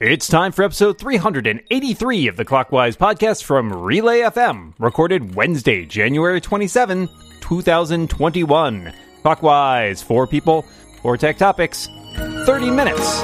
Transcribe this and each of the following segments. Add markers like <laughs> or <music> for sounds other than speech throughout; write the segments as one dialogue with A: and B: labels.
A: It's time for episode 383 of the Clockwise podcast from Relay FM, recorded Wednesday, January 27, 2021. Clockwise, four people, four tech topics, 30 minutes.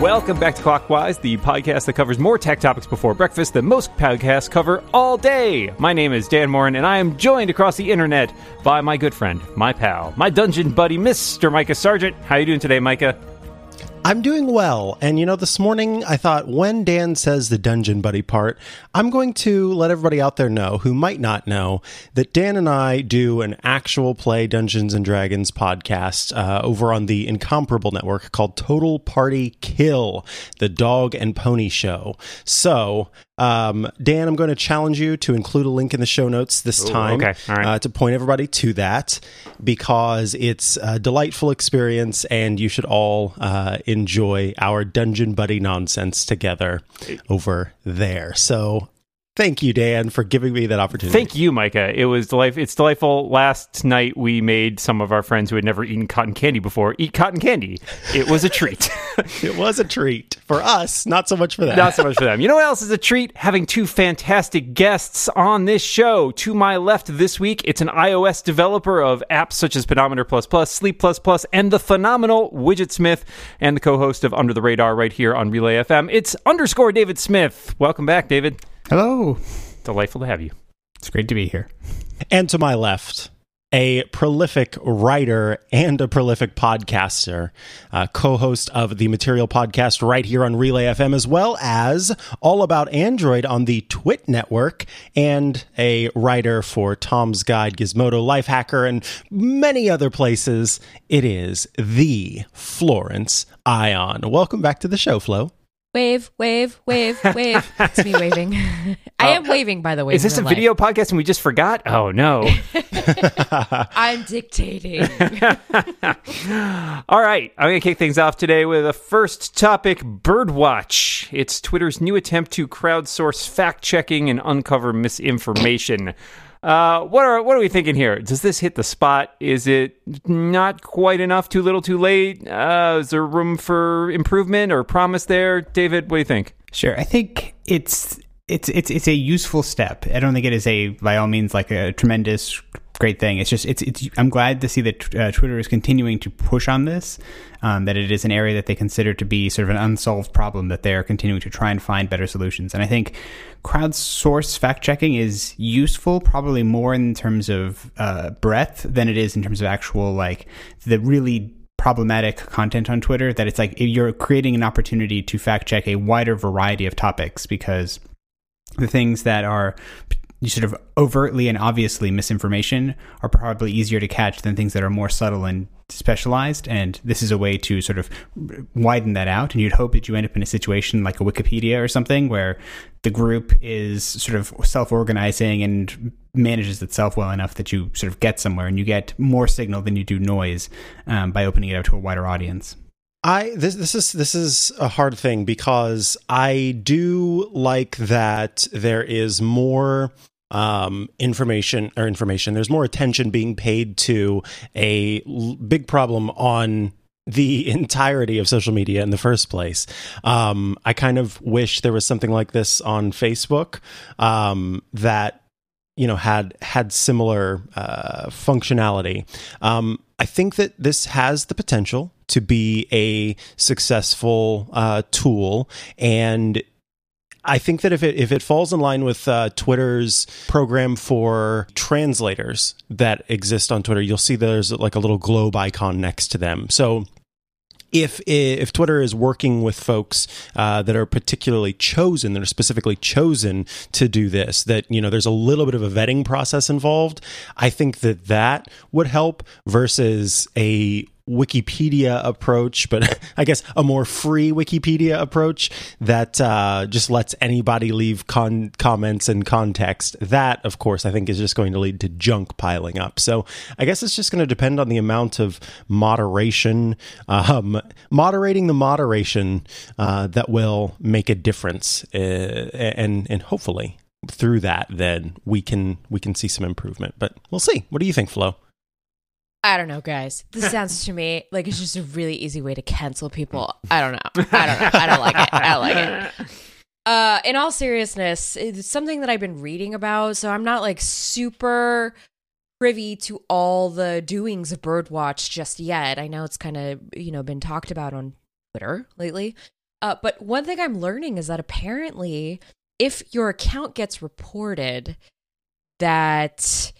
A: Welcome back to Clockwise, the podcast that covers more tech topics before breakfast than most podcasts cover all day. My name is Dan Moren, and I am joined across the internet by my good friend, my pal, my dungeon buddy, Mr. Micah Sargent. How you doing today, Micah?
B: I'm doing well. And you know, this morning I thought when Dan says the dungeon buddy part, I'm going to let everybody out there know who might not know that Dan and I do an actual play Dungeons and Dragons podcast uh, over on the incomparable network called Total Party Kill, the dog and pony show. So um, Dan, I'm going to challenge you to include a link in the show notes this
A: Ooh,
B: time
A: okay. Right.
B: uh, to point everybody to that because it's a delightful experience and you should all uh, enjoy our dungeon buddy nonsense together over there. So thank you, Dan, for giving me that opportunity.
A: Thank you, Micah. It was delightful. It's delightful. Last night we made some of our friends who had never eaten cotton candy before eat cotton candy. It was a treat. <laughs>
B: It was a treat for us, not so much for them.
A: Not so much for them. You know what else is a treat? Having two fantastic guests on this show. To my left this week, it's an iOS developer of apps such as Pedometer Plus Plus, Sleep Plus Plus, and the phenomenal Widgetsmith, and the co-host of Under the Radar right here on Relay FM. It's underscore David Smith. Welcome back, David.
C: Hello.
A: Delightful to have you.
C: It's great to be here.
B: And to my left, a prolific writer and a prolific podcaster, uh, co host of the Material Podcast right here on Relay FM, as well as All About Android on the Twit Network, and a writer for Tom's Guide, Gizmodo Lifehacker, and many other places. It is the Florence Ion. Welcome back to the show, Flo.
D: Wave, wave, wave, <laughs> wave. It's me waving. <laughs> I oh, am waving, by the way.
A: Is this a video podcast and we just forgot? Oh no. <laughs>
D: I'm dictating.
A: All right, I'm going to kick things off today with a first topic Birdwatch. It's Twitter's new attempt to crowdsource fact checking and uncover misinformation. Uh, what are what are we thinking here? Does this hit the spot? Is it not quite enough? Too little? Too late? Uh, is there room for improvement or promise there? David, what do you think?
C: Sure. I think it's it's it's it's a useful step. I don't think it is a by all means like a tremendous great thing. It's just it's it's. I'm glad to see that uh, Twitter is continuing to push on this. Um, that it is an area that they consider to be sort of an unsolved problem that they are continuing to try and find better solutions. And I think crowdsource fact checking is useful, probably more in terms of uh, breadth than it is in terms of actual like the really problematic content on Twitter. That it's like you're creating an opportunity to fact check a wider variety of topics because the things that are sort of overtly and obviously misinformation are probably easier to catch than things that are more subtle and specialized. And this is a way to sort of widen that out. And you'd hope that you end up in a situation like a Wikipedia or something where the group is sort of self organizing and manages itself well enough that you sort of get somewhere and you get more signal than you do noise um, by opening it up to a wider audience.
B: I this this is this is a hard thing because I do like that there is more um information or information there's more attention being paid to a l- big problem on the <laughs> entirety of social media in the first place. Um, I kind of wish there was something like this on Facebook um, that you know had had similar uh, functionality. Um, I think that this has the potential to be a successful uh, tool, and I think that if it if it falls in line with uh, Twitter's program for translators that exist on Twitter, you'll see there's like a little globe icon next to them. So if if Twitter is working with folks uh, that are particularly chosen, that are specifically chosen to do this, that you know there's a little bit of a vetting process involved. I think that that would help versus a Wikipedia approach, but <laughs> I guess a more free Wikipedia approach that uh, just lets anybody leave con- comments and context. That, of course, I think is just going to lead to junk piling up. So I guess it's just going to depend on the amount of moderation, um, moderating the moderation uh, that will make a difference, uh, and and hopefully through that, then we can we can see some improvement. But we'll see. What do you think, Flo?
D: I don't know, guys. This <laughs> sounds to me like it's just a really easy way to cancel people. I don't know. I don't know. I don't like it. I don't like it. Uh, in all seriousness, it's something that I've been reading about, so I'm not like super privy to all the doings of Birdwatch just yet. I know it's kind of you know been talked about on Twitter lately. Uh, but one thing I'm learning is that apparently, if your account gets reported, that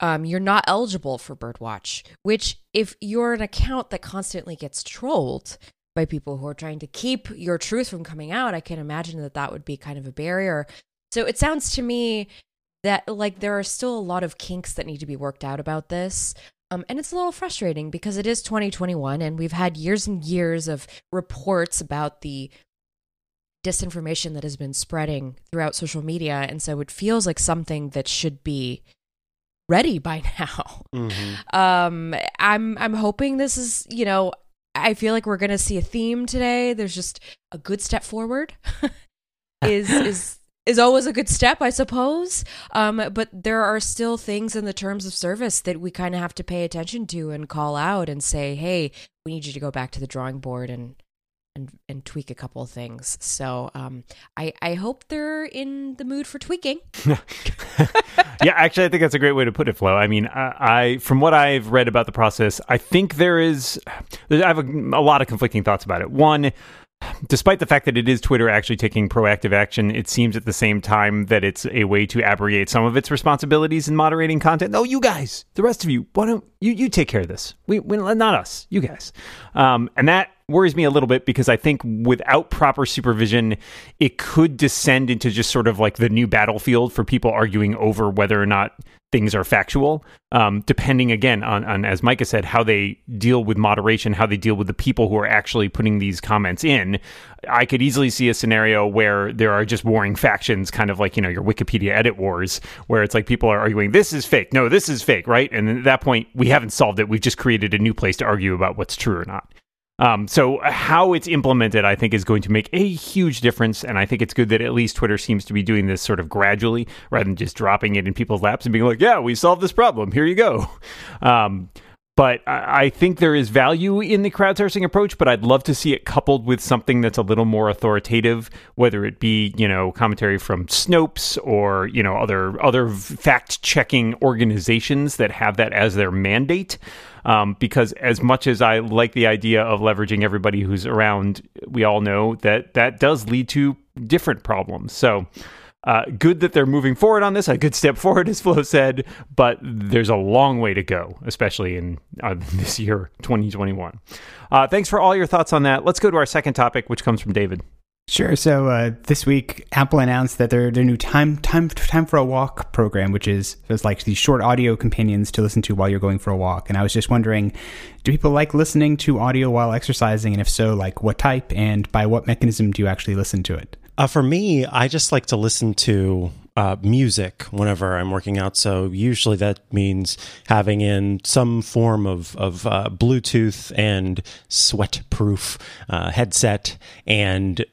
D: um, you're not eligible for Birdwatch. Which, if you're an account that constantly gets trolled by people who are trying to keep your truth from coming out, I can imagine that that would be kind of a barrier. So it sounds to me that like there are still a lot of kinks that need to be worked out about this. Um, and it's a little frustrating because it is 2021 and we've had years and years of reports about the disinformation that has been spreading throughout social media. And so it feels like something that should be ready by <laughs> now.
B: Mm-hmm.
D: Um, I'm I'm hoping this is you know I feel like we're gonna see a theme today. There's just a good step forward. <laughs> is <laughs> is is always a good step, I suppose. Um, but there are still things in the terms of service that we kind of have to pay attention to and call out and say, hey, we need you to go back to the drawing board and and and tweak a couple of things. So um, I I hope they're in the mood for tweaking. <laughs>
A: yeah, actually, I think that's a great way to put it, Flo. I mean, I, I from what I've read about the process, I think there is, I have a, a lot of conflicting thoughts about it. One, despite the fact that it is Twitter actually taking proactive action, it seems at the same time that it's a way to abrogate some of its responsibilities in moderating content. No, you guys, the rest of you, why don't you you take care of this? We, we not us, you guys, um, and that worries me a little bit because I think without proper supervision, it could descend into just sort of like the new battlefield for people arguing over whether or not things are factual. Um, depending again on, on, as Micah said, how they deal with moderation, how they deal with the people who are actually putting these comments in. I could easily see a scenario where there are just warring factions, kind of like, you know, your Wikipedia edit wars, where it's like people are arguing, this is fake. No, this is fake, right? And at that point, we haven't solved it. We've just created a new place to argue about what's true or not. Um, so how it's implemented, I think, is going to make a huge difference, and I think it's good that at least Twitter seems to be doing this sort of gradually, rather than just dropping it in people's laps and being like, "Yeah, we solved this problem. Here you go." <laughs> Um, but I think there is value in the crowdsourcing approach, but I'd love to see it coupled with something that's a little more authoritative, whether it be, you know, commentary from Snopes or, you know, other other fact checking organizations that have that as their mandate. Um, because as much as I like the idea of leveraging everybody who's around, we all know that that does lead to different problems. So, uh, good that they're moving forward on this, a good step forward, as Flo said, but there's a long way to go, especially in uh, <laughs> this year, 2021. Uh, thanks for all your thoughts on that. Let's go to our second topic, which comes from David.
C: Sure. So uh, this week, Apple announced that their their new time time time for a walk program, which is is like these short audio companions to listen to while you're going for a walk. And I was just wondering, do people like listening to audio while exercising? And if so, like what type and by what mechanism do you actually listen to it?
B: Uh, for me, I just like to listen to uh, music whenever I'm working out. So usually that means having in some form of, of uh, Bluetooth and sweat proof uh, headset and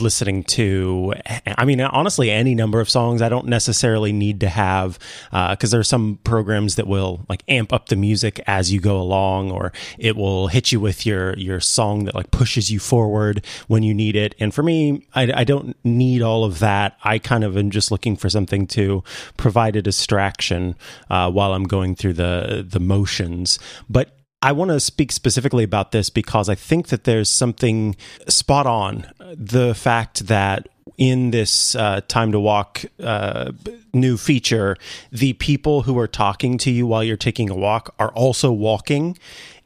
B: listening to i mean honestly any number of songs i don't necessarily need to have because uh, there are some programs that will like amp up the music as you go along or it will hit you with your your song that like pushes you forward when you need it. And for me i, I don't need all of that. I kind of am just looking for something to provide a distraction uh, while i'm going through the the motions. But I want to speak specifically about this because I think that there's something spot on. The fact that in this uh, time to walk uh, new feature, the people who are talking to you while you're taking a walk are also walking.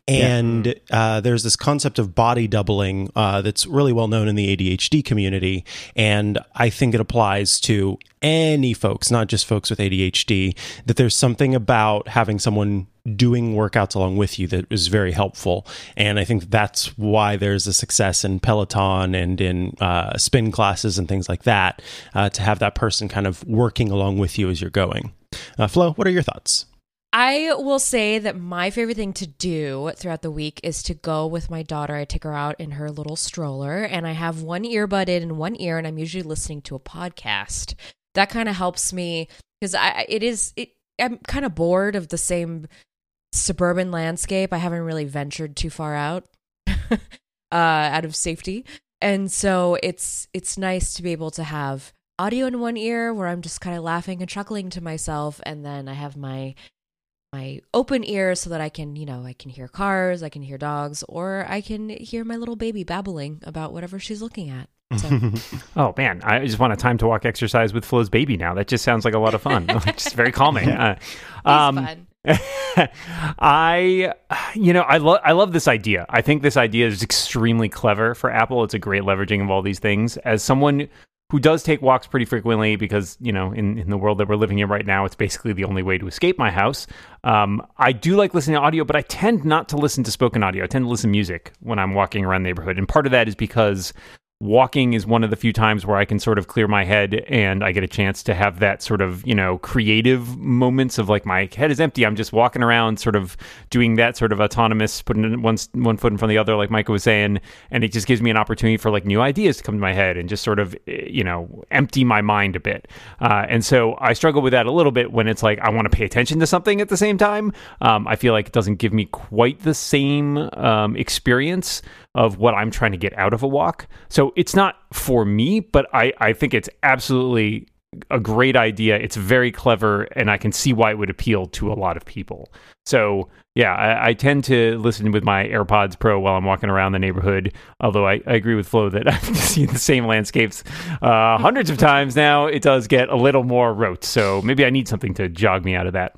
B: And uh, there's this concept of body doubling uh, that's really well known in the ADHD community. And I think it applies to any folks, not just folks with ADHD, that there's something about having someone doing workouts along with you that is very helpful. And I think that's why there's a success in Peloton and in uh, spin classes and things like that uh, to have that person kind of working along with you as you're going. Uh, Flo, what are your thoughts?
D: I will say that my favorite thing to do throughout the week is to go with my daughter. I take her out in her little stroller and I have one earbud in one ear and I'm usually listening to a podcast that kind of helps me because I it is it I'm kind of bored of the same suburban landscape. I haven't really ventured too far out <laughs> uh, out of safety, and so it's it's nice to be able to have audio in one ear where I'm just kind of laughing and chuckling to myself, and then I have my my open ears so that I can, you know, I can hear cars, I can hear dogs, or I can hear my little baby babbling about whatever she's looking at. So. <laughs>
A: oh man, I just want a time to walk exercise with Flo's baby now. That just sounds like a lot of fun. <laughs> <laughs> just very calming. Uh, um,
D: fun.
A: I, you know, I love I love this idea. I think this idea is extremely clever for Apple. It's a great leveraging of all these things. As someone who does take walks pretty frequently because you know in, in the world that we're living in right now it's basically the only way to escape my house. Um, i do like listening to audio but i tend not to listen to spoken audio. I tend to listen to music when i'm walking around the neighborhood. And part of that is because walking is one of the few times where I can sort of clear my head and I get a chance to have that sort of, you know, creative moments of like my head is empty. I'm just walking around sort of doing that sort of autonomous, putting one, one foot in front of the other, like Micah was saying. And it just gives me an opportunity for like new ideas to come to my head and just sort of, eh, you know, empty my mind a bit. Uh, and so I struggle with that a little bit when it's like I want to pay attention to something at the same time. Um, I feel like it doesn't give me quite the same um, experience of what I'm trying to get out of a walk. So it's not for me, but I, I think it's absolutely a great idea. It's very clever, and I can see why it would appeal to a lot of people. So, yeah, I, I tend to listen with my AirPods Pro while I'm walking around the neighborhood. Although I, I agree with Flo that <laughs> I've seen the same landscapes uh, hundreds of times now, it does get a little more rote. So maybe I need something to jog me out of that.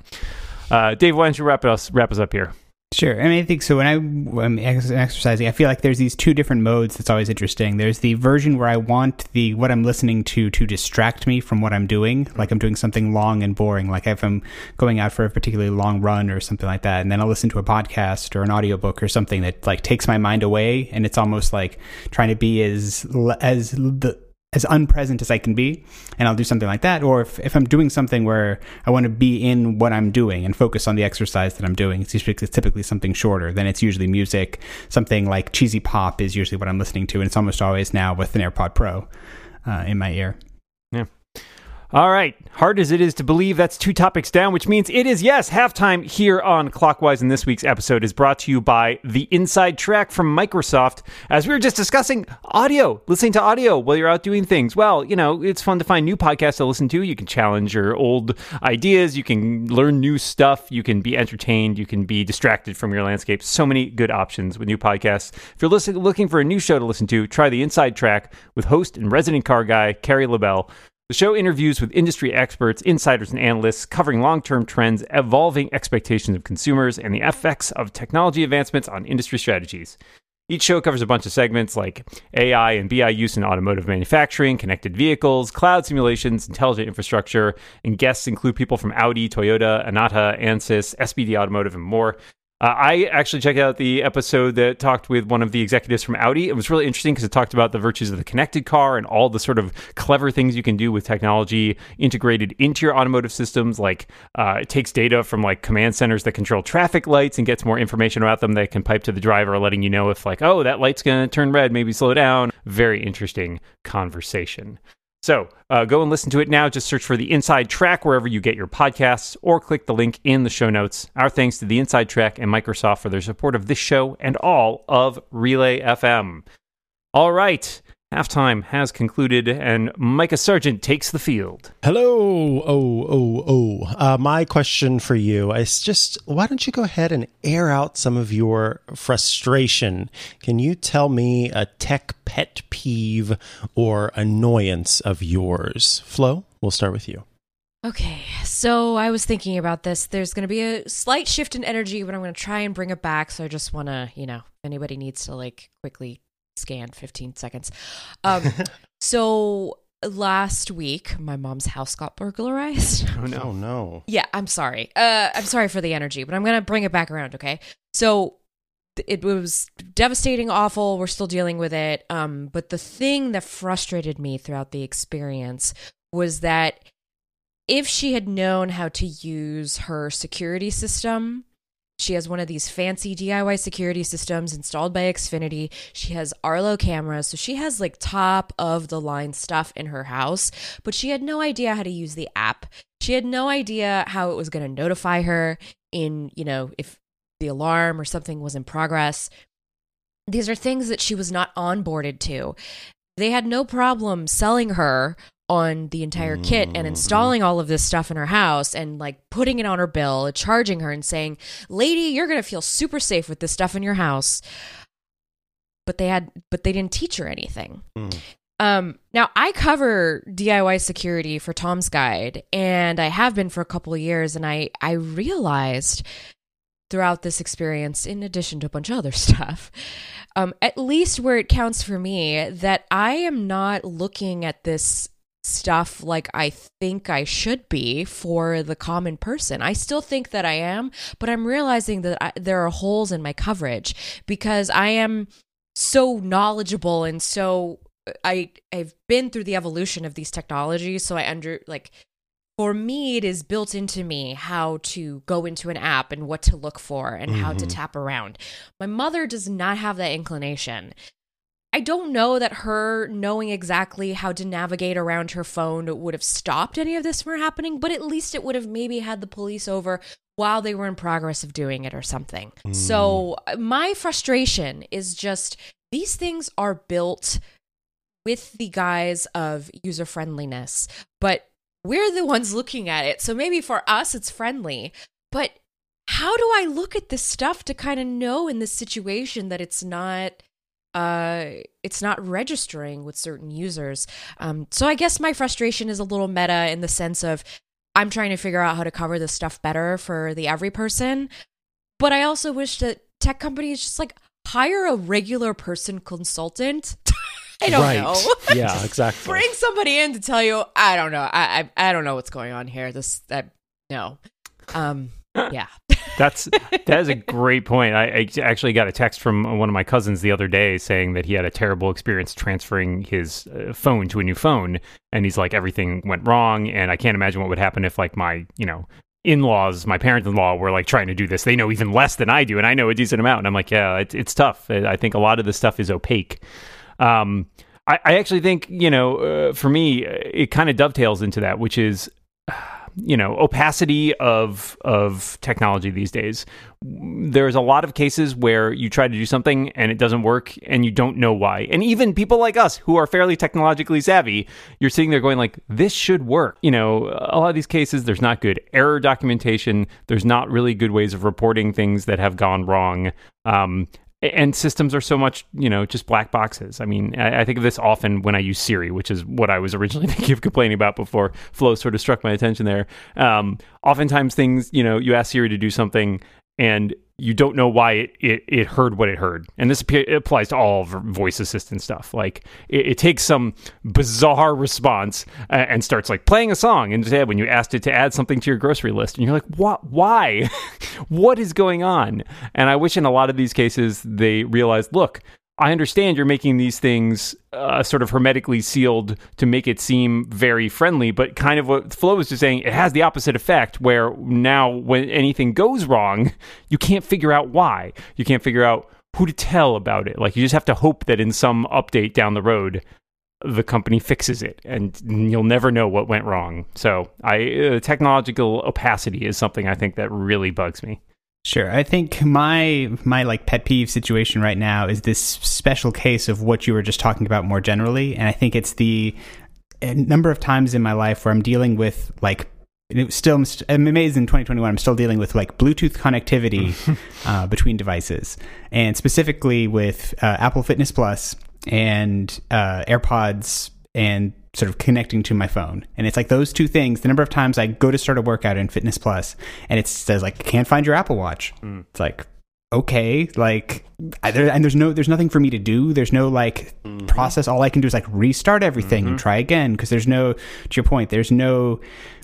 A: Uh, Dave, why don't you wrap us wrap us up here?
C: Sure. I mean, I think so. When I, am exercising, I feel like there's these two different modes that's always interesting. There's the version where I want the what I'm listening to to distract me from what I'm doing, like I'm doing something long and boring, like if I'm going out for a particularly long run or something like that, and then I'll listen to a podcast or an audiobook or something that like takes my mind away, and it's almost like trying to be as as the as unpresent as I can be, and I'll do something like that. Or if, if I'm doing something where I want to be in what I'm doing and focus on the exercise that I'm doing, it's, it's typically something shorter. Then it's usually music. Something like cheesy pop is usually what I'm listening to, and it's almost always now with an AirPod Pro uh, in my ear.
A: All right. Hard as it is to believe, that's two topics down, which means it is, yes, halftime here on Clockwise. And this week's episode is brought to you by the Inside Track from Microsoft. As we were just discussing audio, listening to audio while you're out doing things. Well, you know, it's fun to find new podcasts to listen to. You can challenge your old ideas. You can learn new stuff. You can be entertained. You can be distracted from your landscape. So many good options with new podcasts. If you're listen- looking for a new show to listen to, try the Inside Track with host and resident car guy, Carrie LaBelle. The show interviews with industry experts, insiders, and analysts covering long term trends, evolving expectations of consumers, and the effects of technology advancements on industry strategies. Each show covers a bunch of segments like AI and BI use in automotive manufacturing, connected vehicles, cloud simulations, intelligent infrastructure, and guests include people from Audi, Toyota, Annata, Ansys, SBD Automotive, and more. Uh, I actually checked out the episode that talked with one of the executives from Audi. It was really interesting because it talked about the virtues of the connected car and all the sort of clever things you can do with technology integrated into your automotive systems. Like uh, it takes data from like command centers that control traffic lights and gets more information about them that can pipe to the driver, letting you know if like, oh, that light's going to turn red, maybe slow down. Very interesting conversation. So uh, go and listen to it now. Just search for the Inside Track wherever you get your podcasts or click the link in the show notes. Our thanks to the Inside Track and Microsoft for their support of this show and all of Relay FM. All right. Halftime has concluded, and Micah Sargent takes the field.
B: Hello. Oh, oh, oh. Uh, my question for you is just why don't you go ahead and air out some of your frustration? Can you tell me a tech pet peeve or annoyance of yours? Flo, we'll start with you.
D: Okay, so I was thinking about this. There's going to be a slight shift in energy, but I'm going to try and bring it back. So I just want to, you know, if anybody needs to like quickly scan 15 seconds. Um, <laughs> so last week, my mom's house got burglarized.
A: Oh, no.
B: Oh, <laughs> no.
D: yeah, I'm sorry. Uh, I'm sorry for the energy, but I'm going to bring it back around, okay? So it was devastating, awful. We're still dealing with it. Um, but the thing that frustrated me throughout the experience was that if she had known how to use her security system, She has one of these fancy DIY security systems installed by Xfinity. She has Arlo cameras. So she has like top of the line stuff in her house, but she had no idea how to use the app. She had no idea how it was going to notify her in, you know, if the alarm or something was in progress. These are things that she was not onboarded to. They had no problem selling her on the entire kit and
B: Mm-hmm.
D: installing all of this stuff in her house and like putting it on her bill, charging her and saying, "Lady, you're going to feel super safe with this stuff in your house." But they had but they didn't teach her anything.
B: Mm.
D: Um, now I cover DIY security for Tom's Guide, and I have been for a couple of years, and I I realized throughout this experience, in addition to a bunch of other <laughs> stuff, um, at least where it counts for me, that I am not looking at this stuff like I think I should be for the common person. I still think that I am, but I'm realizing that I, there are holes in my coverage because I am so knowledgeable and so I I've been through the evolution of these technologies, so I under like for me it is built into me how to go into an app and what to look for and how to mm-hmm. tap around. My mother does not have that inclination. I don't know that her knowing exactly how to navigate around her phone would have stopped any of this from happening, but at least it would have maybe had the police over while they were in progress of doing it or something. So, uh, my frustration is just these things are built with the guise of user friendliness, but we're the ones looking at it. So, maybe for us, it's friendly, but how do I look at this stuff to kind of know in this situation that it's not uh it's not registering with certain users. Um so i guess my frustration is a little meta in the sense of i'm trying to figure out how to cover this stuff better for the every person. But i also wish that tech companies just like hire a regular person consultant. <laughs> I don't
B: right.
D: know. <laughs>
B: Yeah, exactly.
D: bring somebody in to tell you i don't know. I i, I don't know what's going on here. This that no. Um yeah
A: That's that is a great point. I, I actually got a text from one of my cousins the other day saying that he had a terrible experience transferring his uh, phone to a new phone, and he's like everything went wrong, and I can't imagine what would happen if like my you know in-laws, my parents-in-law were like trying to do this. They know even less than I do, and I know a decent amount. And I'm like, yeah, it, it's tough. I think a lot of this stuff is opaque. Um, I, I actually think you know, uh, for me, it kind of dovetails into that, which is you know opacity of of technology these days. There's a lot of cases where you try to do something and it doesn't work and you don't know why. And even people like us who are fairly technologically savvy you're sitting there going like this should work. You know a lot of these cases there's not good error documentation. There's not really good ways of reporting things that have gone wrong. Um, and systems are so much you know just black boxes. I mean I, I, think of this often when i use siri which is what i was originally <laughs> thinking of complaining about before. Flo sort of struck my attention there. Um, oftentimes things you know you ask siri to do something and you don't know why it, it, it heard what it heard. And this appear, applies to all voice assistant stuff. Like it, it takes some bizarre response uh, and starts like playing a song instead when you asked it to add something to your grocery list. And you're like, what? Why? <laughs> what is going on? And I wish in a lot of these cases they realized, look, I understand you're making these things uh, sort of hermetically sealed to make it seem very friendly, but kind of what Flo was just saying, it has the opposite effect where now when anything goes wrong, you can't figure out why. You can't figure out who to tell about it. Like you just have to hope that in some update down the road, the company fixes it and you'll never know what went wrong. So I uh, technological opacity is something I think that really bugs me.
C: Sure. I think my my like pet peeve situation right now is this special case of what you were just talking about more generally, and I think it's the number of times in my life where I'm dealing with like it still I'm amazed in 2021 I'm still dealing with like Bluetooth connectivity <laughs> uh, between devices, and specifically with uh, Apple Fitness Plus and uh, AirPods and sort of connecting to my phone. And it's like those two things. The number of times I go to start a workout in Fitness Plus and it says like can't find your Apple Watch. Mm. It's like okay, like I, there, and there's no there's nothing for me to do. There's no like mm-hmm. process. All I can do is like restart everything mm-hmm. and try again because there's no to your point. There's no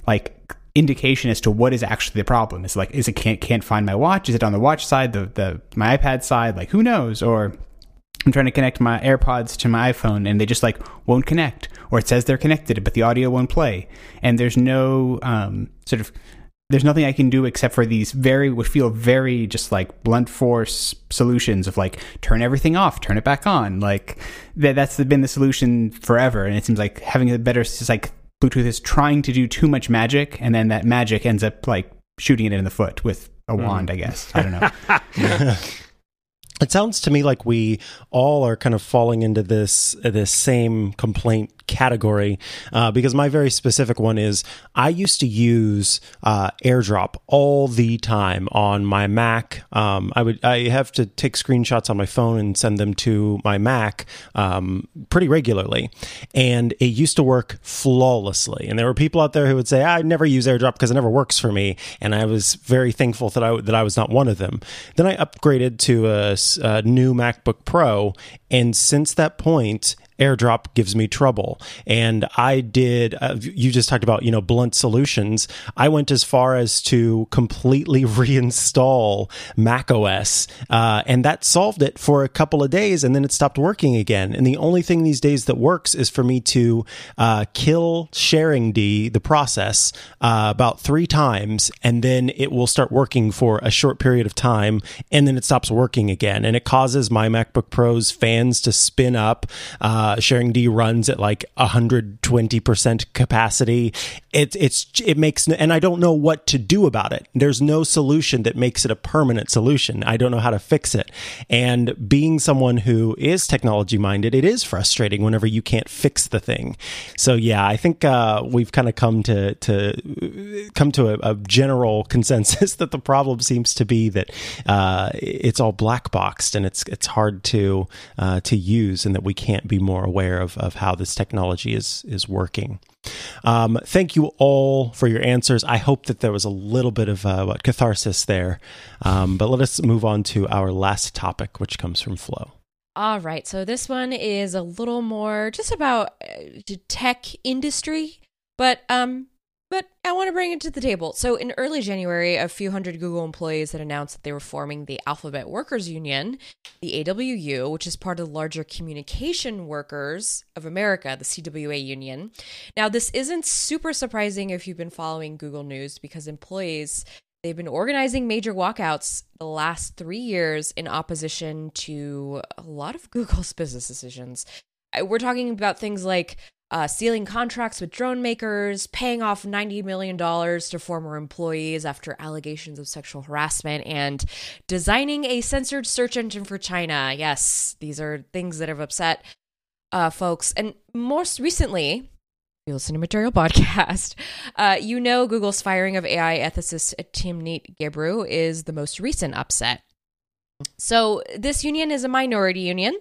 C: like indication as to what is actually the problem. It's like is it can't can't find my watch? Is it on the watch side, the the my iPad side? Like who knows? Or I'm trying to connect my AirPods to my iPhone and they just like won't connect, or it says they're connected, but the audio won't play. And there's no um, sort of there's nothing I can do except for these very would feel very just like blunt force solutions of like turn everything off, turn it back on. Like that that's been the solution forever, and it seems like having a better it's just like Bluetooth is trying to do too much magic, and then that magic ends up like shooting it in the foot with a
A: Mm.
C: wand. I guess I don't know. <laughs>
B: It sounds to me like we all are kind of falling into this this same complaint category uh, because my very specific one is I used to use uh, AirDrop all the time on my Mac. Um, I would I have to take screenshots on my phone and send them to my Mac um, pretty regularly, and it used to work flawlessly. And there were people out there who would say I never use AirDrop because it never works for me, and I was very thankful that I that I was not one of them. Then I upgraded to a new MacBook Pro, and since that point, airdrop gives me trouble. And i did uh, you just talked about you know blunt solutions. I went as far as to completely <laughs> reinstall mac os uh, and that solved it for a couple of days and then it stopped working again. And the only thing these days that works is for me to uh, kill sharingd the process uh, about three times and then it will start working for a short period of time and then it stops working again. And it causes my macbook pros fans to spin up uh, sharingd runs at like 120% capacity it, it's it makes and i don't know what to do about it. There's no solution that makes it a permanent solution. I don't know how to fix it. And being someone who is technology minded it is frustrating whenever you can't fix the thing. So yeah i think uh, we've kind of come to to come to a, a general <laughs> consensus that the problem seems to be that uh, it's all black boxed and it's it's hard to uh, to use and that we can't be more aware of, of how this technology is is working. Um, thank you all for your answers. I hope that there was a little bit of uh, what catharsis there. Um, but let us move on to our last topic, which comes from Flo.
D: All right, so this one is a little more just about uh, tech industry, but um, but I want to bring it to the table. So in early January, a few hundred Google employees had announced that they were forming the Alphabet Workers Union, the AWU, which is part of the larger Communication Workers of America, the CWA union. Now, this isn't super surprising if you've been following Google News because employees They've been organizing major walkouts the last three years in opposition to a lot of <laughs> Google's business decisions. We're talking about things like uh, sealing contracts with drone makers, paying off $90 million to former employees after allegations of sexual harassment, and designing a censored search engine for China. Yes, these are things that have upset uh, folks. And most recently, you listen to Material Podcast, <laughs> uh, you know Google's firing of AI ethicist Timnit Gebru is the most recent upset. So this union is a minority union.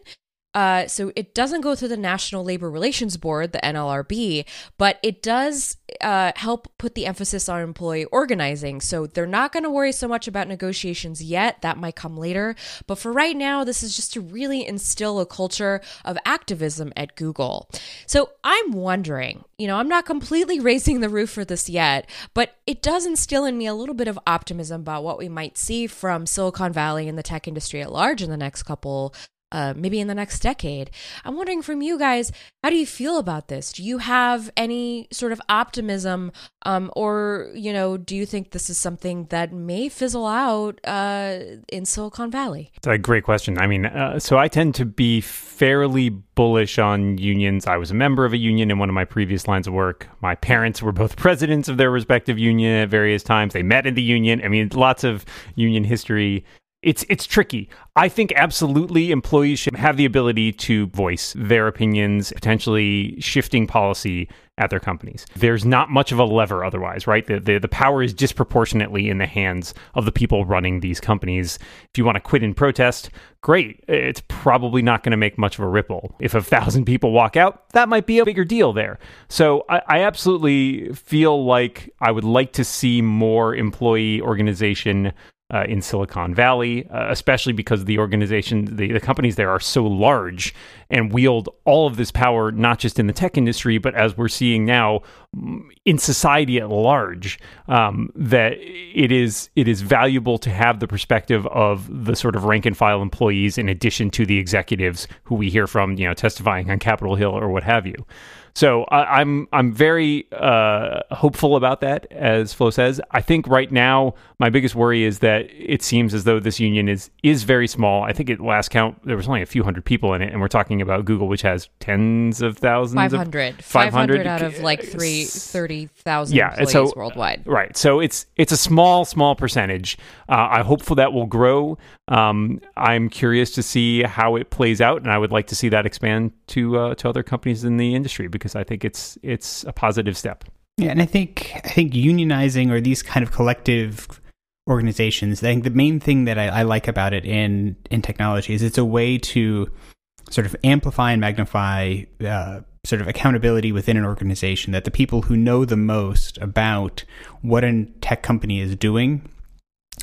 D: Uh, so it doesn't go through the National Labor Relations Board, the NLRB, but it does uh, help put the emphasis on employee organizing. So they're not going to worry so much about negotiations yet. That might come later. But for right now, this is just to really instill a culture of activism at Google. So I'm wondering, you know, I'm not completely <laughs> raising the roof for this yet, but it does instill in me a little bit of optimism about what we might see from Silicon Valley and the tech industry at large in the next couple uh, maybe in the next decade. I'm wondering from you guys, how do you feel about this? Do you have any sort of optimism, um, or you know, do you think this is something that may fizzle out uh, in Silicon Valley?
A: It's a great question. I mean, uh, so I tend to be fairly bullish on unions. I was a member of a union in one of my previous lines of work. My parents were both <laughs> presidents of their respective union at various times. They met in the union. I mean, lots of union history. It's it's tricky. I think absolutely employees should have the ability to voice their opinions, potentially shifting policy at their companies. There's not much of a lever otherwise, right? The, the the power is disproportionately in the hands of the people running these companies. If you want to quit in protest, great. It's probably not going to make much of a ripple. If a thousand people walk out, that might be a bigger deal there. So I, I absolutely feel like I would like to see more employee organization uh, in Silicon Valley, uh, especially because the organization, the, the companies there are so large and wield all of this power, not just in the tech industry, but as we're seeing now mm, in society at large, um, that it is it is valuable to have the perspective of the sort of rank and file employees in addition to the executives who we hear from, you know, testifying on Capitol Hill or what have you. So I, I'm I'm very uh, hopeful about that, as Flo says. I think right now my biggest worry is that it seems as though this union is is very small. I think at last count there was only a few hundred people in it, and we're talking about Google, which has tens of thousands.
D: Five
A: hundred.
D: Five hundred out of like three, 30,000
A: Yeah, and
D: employees
A: so-
D: worldwide.
A: Right. So it's it's a small small percentage. Uh, I'm hopeful that will grow. Um, I'm curious to see how it plays out, and I would like to see that expand to uh, to other companies in the industry because I think it's it's a positive step.
C: Yeah, and I think I think unionizing or these kind of collective organizations. I think the main thing that I, I like about it in in technology is it's a way to sort of amplify and magnify uh, sort of accountability within an organization. That the people who know the most about what a tech company is doing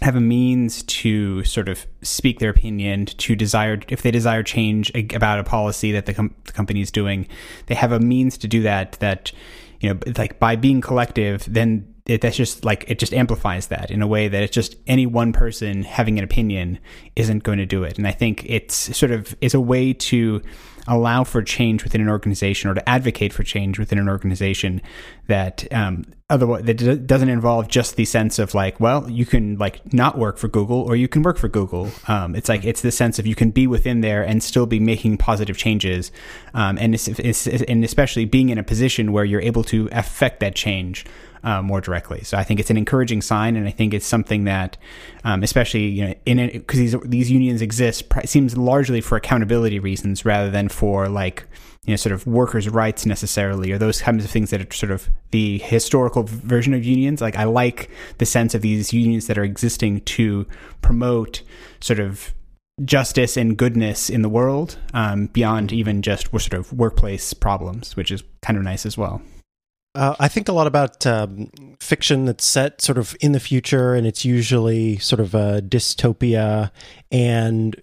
C: have a means to sort of speak their opinion to desire if they desire change about a policy that the, com- the company is doing they have a means to do that that you know like by being collective then it, that's just like it just amplifies that in a way that it's just any one person having an opinion isn't going to do it. And i think it's sort of is a way to allow for change within an organization or to advocate for change within an organization that um, otherwise that d- doesn't involve just the sense of like well you can like not work for google or you can work for google. Um, it's like it's the sense of you can be within there and still be making positive changes. Um, and it's, it's, and especially being in a position where you're able to affect that change uh, more directly. So I think it's an encouraging sign, and I think it's something that, um, especially you know, in because these these unions exist, pr- seems largely for accountability reasons rather than for like you know sort of workers' rights necessarily, or those kinds of things that are sort of the historical version of unions. Like I like the sense of these unions that are existing to promote sort of justice and goodness in the world um, beyond even just sort of workplace problems, which is kind of nice as well.
B: Uh, I think a lot about um, fiction that's set sort of in the future, and it's usually sort of a dystopia. And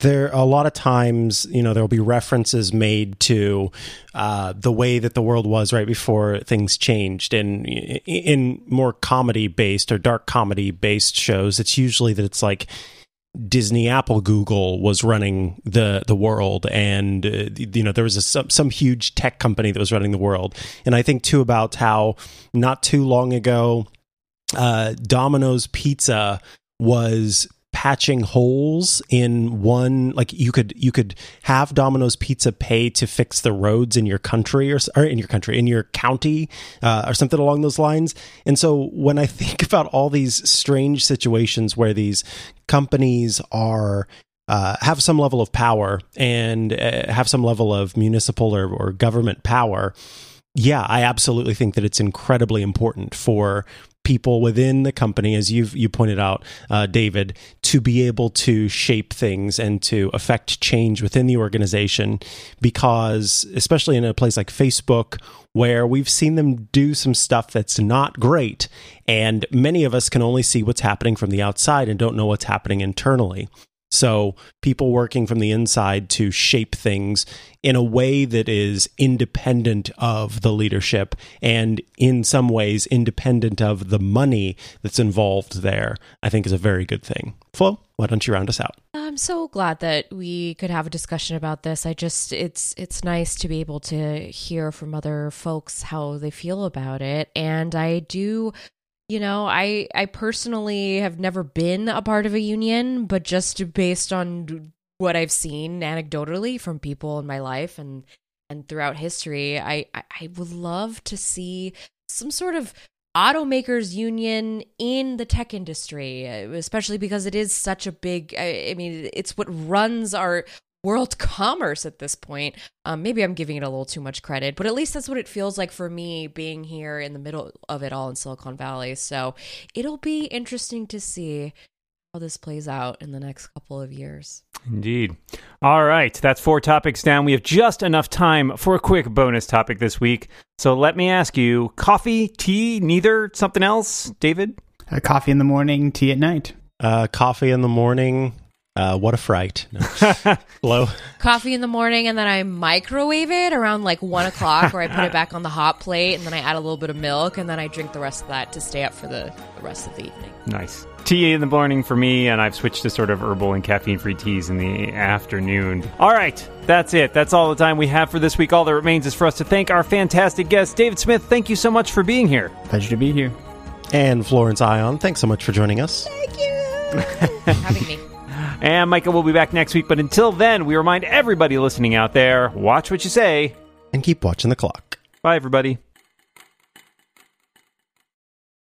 B: there, a lot of times, you know, there will be references made to uh, the way that the world was right before things changed. And in more comedy based or dark comedy based shows, it's usually that it's like Disney, Apple, Google was running the the world, and uh, you know there was a, some some huge tech company that was running the world. And I think too about how not too long ago, uh, Domino's Pizza was patching holes in one like you could you could have Domino's Pizza pay to fix the roads in your country or, or in your country in your county uh, or something along those lines. And so when I <laughs> think about all these strange situations where these companies are uh, have some level of power and uh, have some level of municipal or, or government power, yeah, I absolutely think that it's incredibly important for people within the company, as you've you pointed out, uh, David, to be able to shape things and to affect change within the organization. Because especially in a place like Facebook, where we've seen them do some stuff that's not great, and many of us can only see what's happening from the outside and don't know what's happening internally. So, people working from the inside to shape things in a way that is independent of the leadership and in some ways independent of the money that's involved there, I think is a very good thing. Flo, why don't you round us out?
D: I'm so glad that we could have a discussion about this. I just it's it's nice to be able to hear from other folks how they feel about it and I do you know, I I personally have never been a part of a union, but just based on what I've seen anecdotally from people in my life and and throughout history, I I, I would love to see some sort of automakers union in the tech industry, especially because it is such a big. I, I mean, it's what runs our world <laughs> commerce at this point. Um, maybe I'm giving it a little too much credit, but at least that's what it feels like for me being here in the middle of it all in Silicon Valley. So it'll be interesting to see how this plays out in the next couple of years.
A: Indeed. All right, that's four topics down. We have just enough time for a quick bonus topic this week. So let me ask you coffee, tea, neither, something else, David?
C: Uh, coffee in the morning, tea at night.
B: Uh, coffee in the morning, Uh, what a fright. No. <laughs> Low.
D: Coffee in the morning, and then I microwave it around like one o'clock, or I put it back on the hot plate, and then I add a little bit of milk, and then I drink the rest of that to stay up for the, the rest of the evening.
A: Nice. Tea in the morning for me, and I've switched to sort of herbal and caffeine free teas in the afternoon. All right, that's it. That's all the time we have for this week. All that remains is for us to thank our fantastic guest, David Smith. Thank you so much for being here.
C: Pleasure to be here.
B: And Florence Ion, thanks so much for joining us.
D: Thank you for having me.
A: And Micah will be back next week. But until then, we remind everybody listening out there watch what you say.
B: And keep watching the clock.
A: Bye, everybody.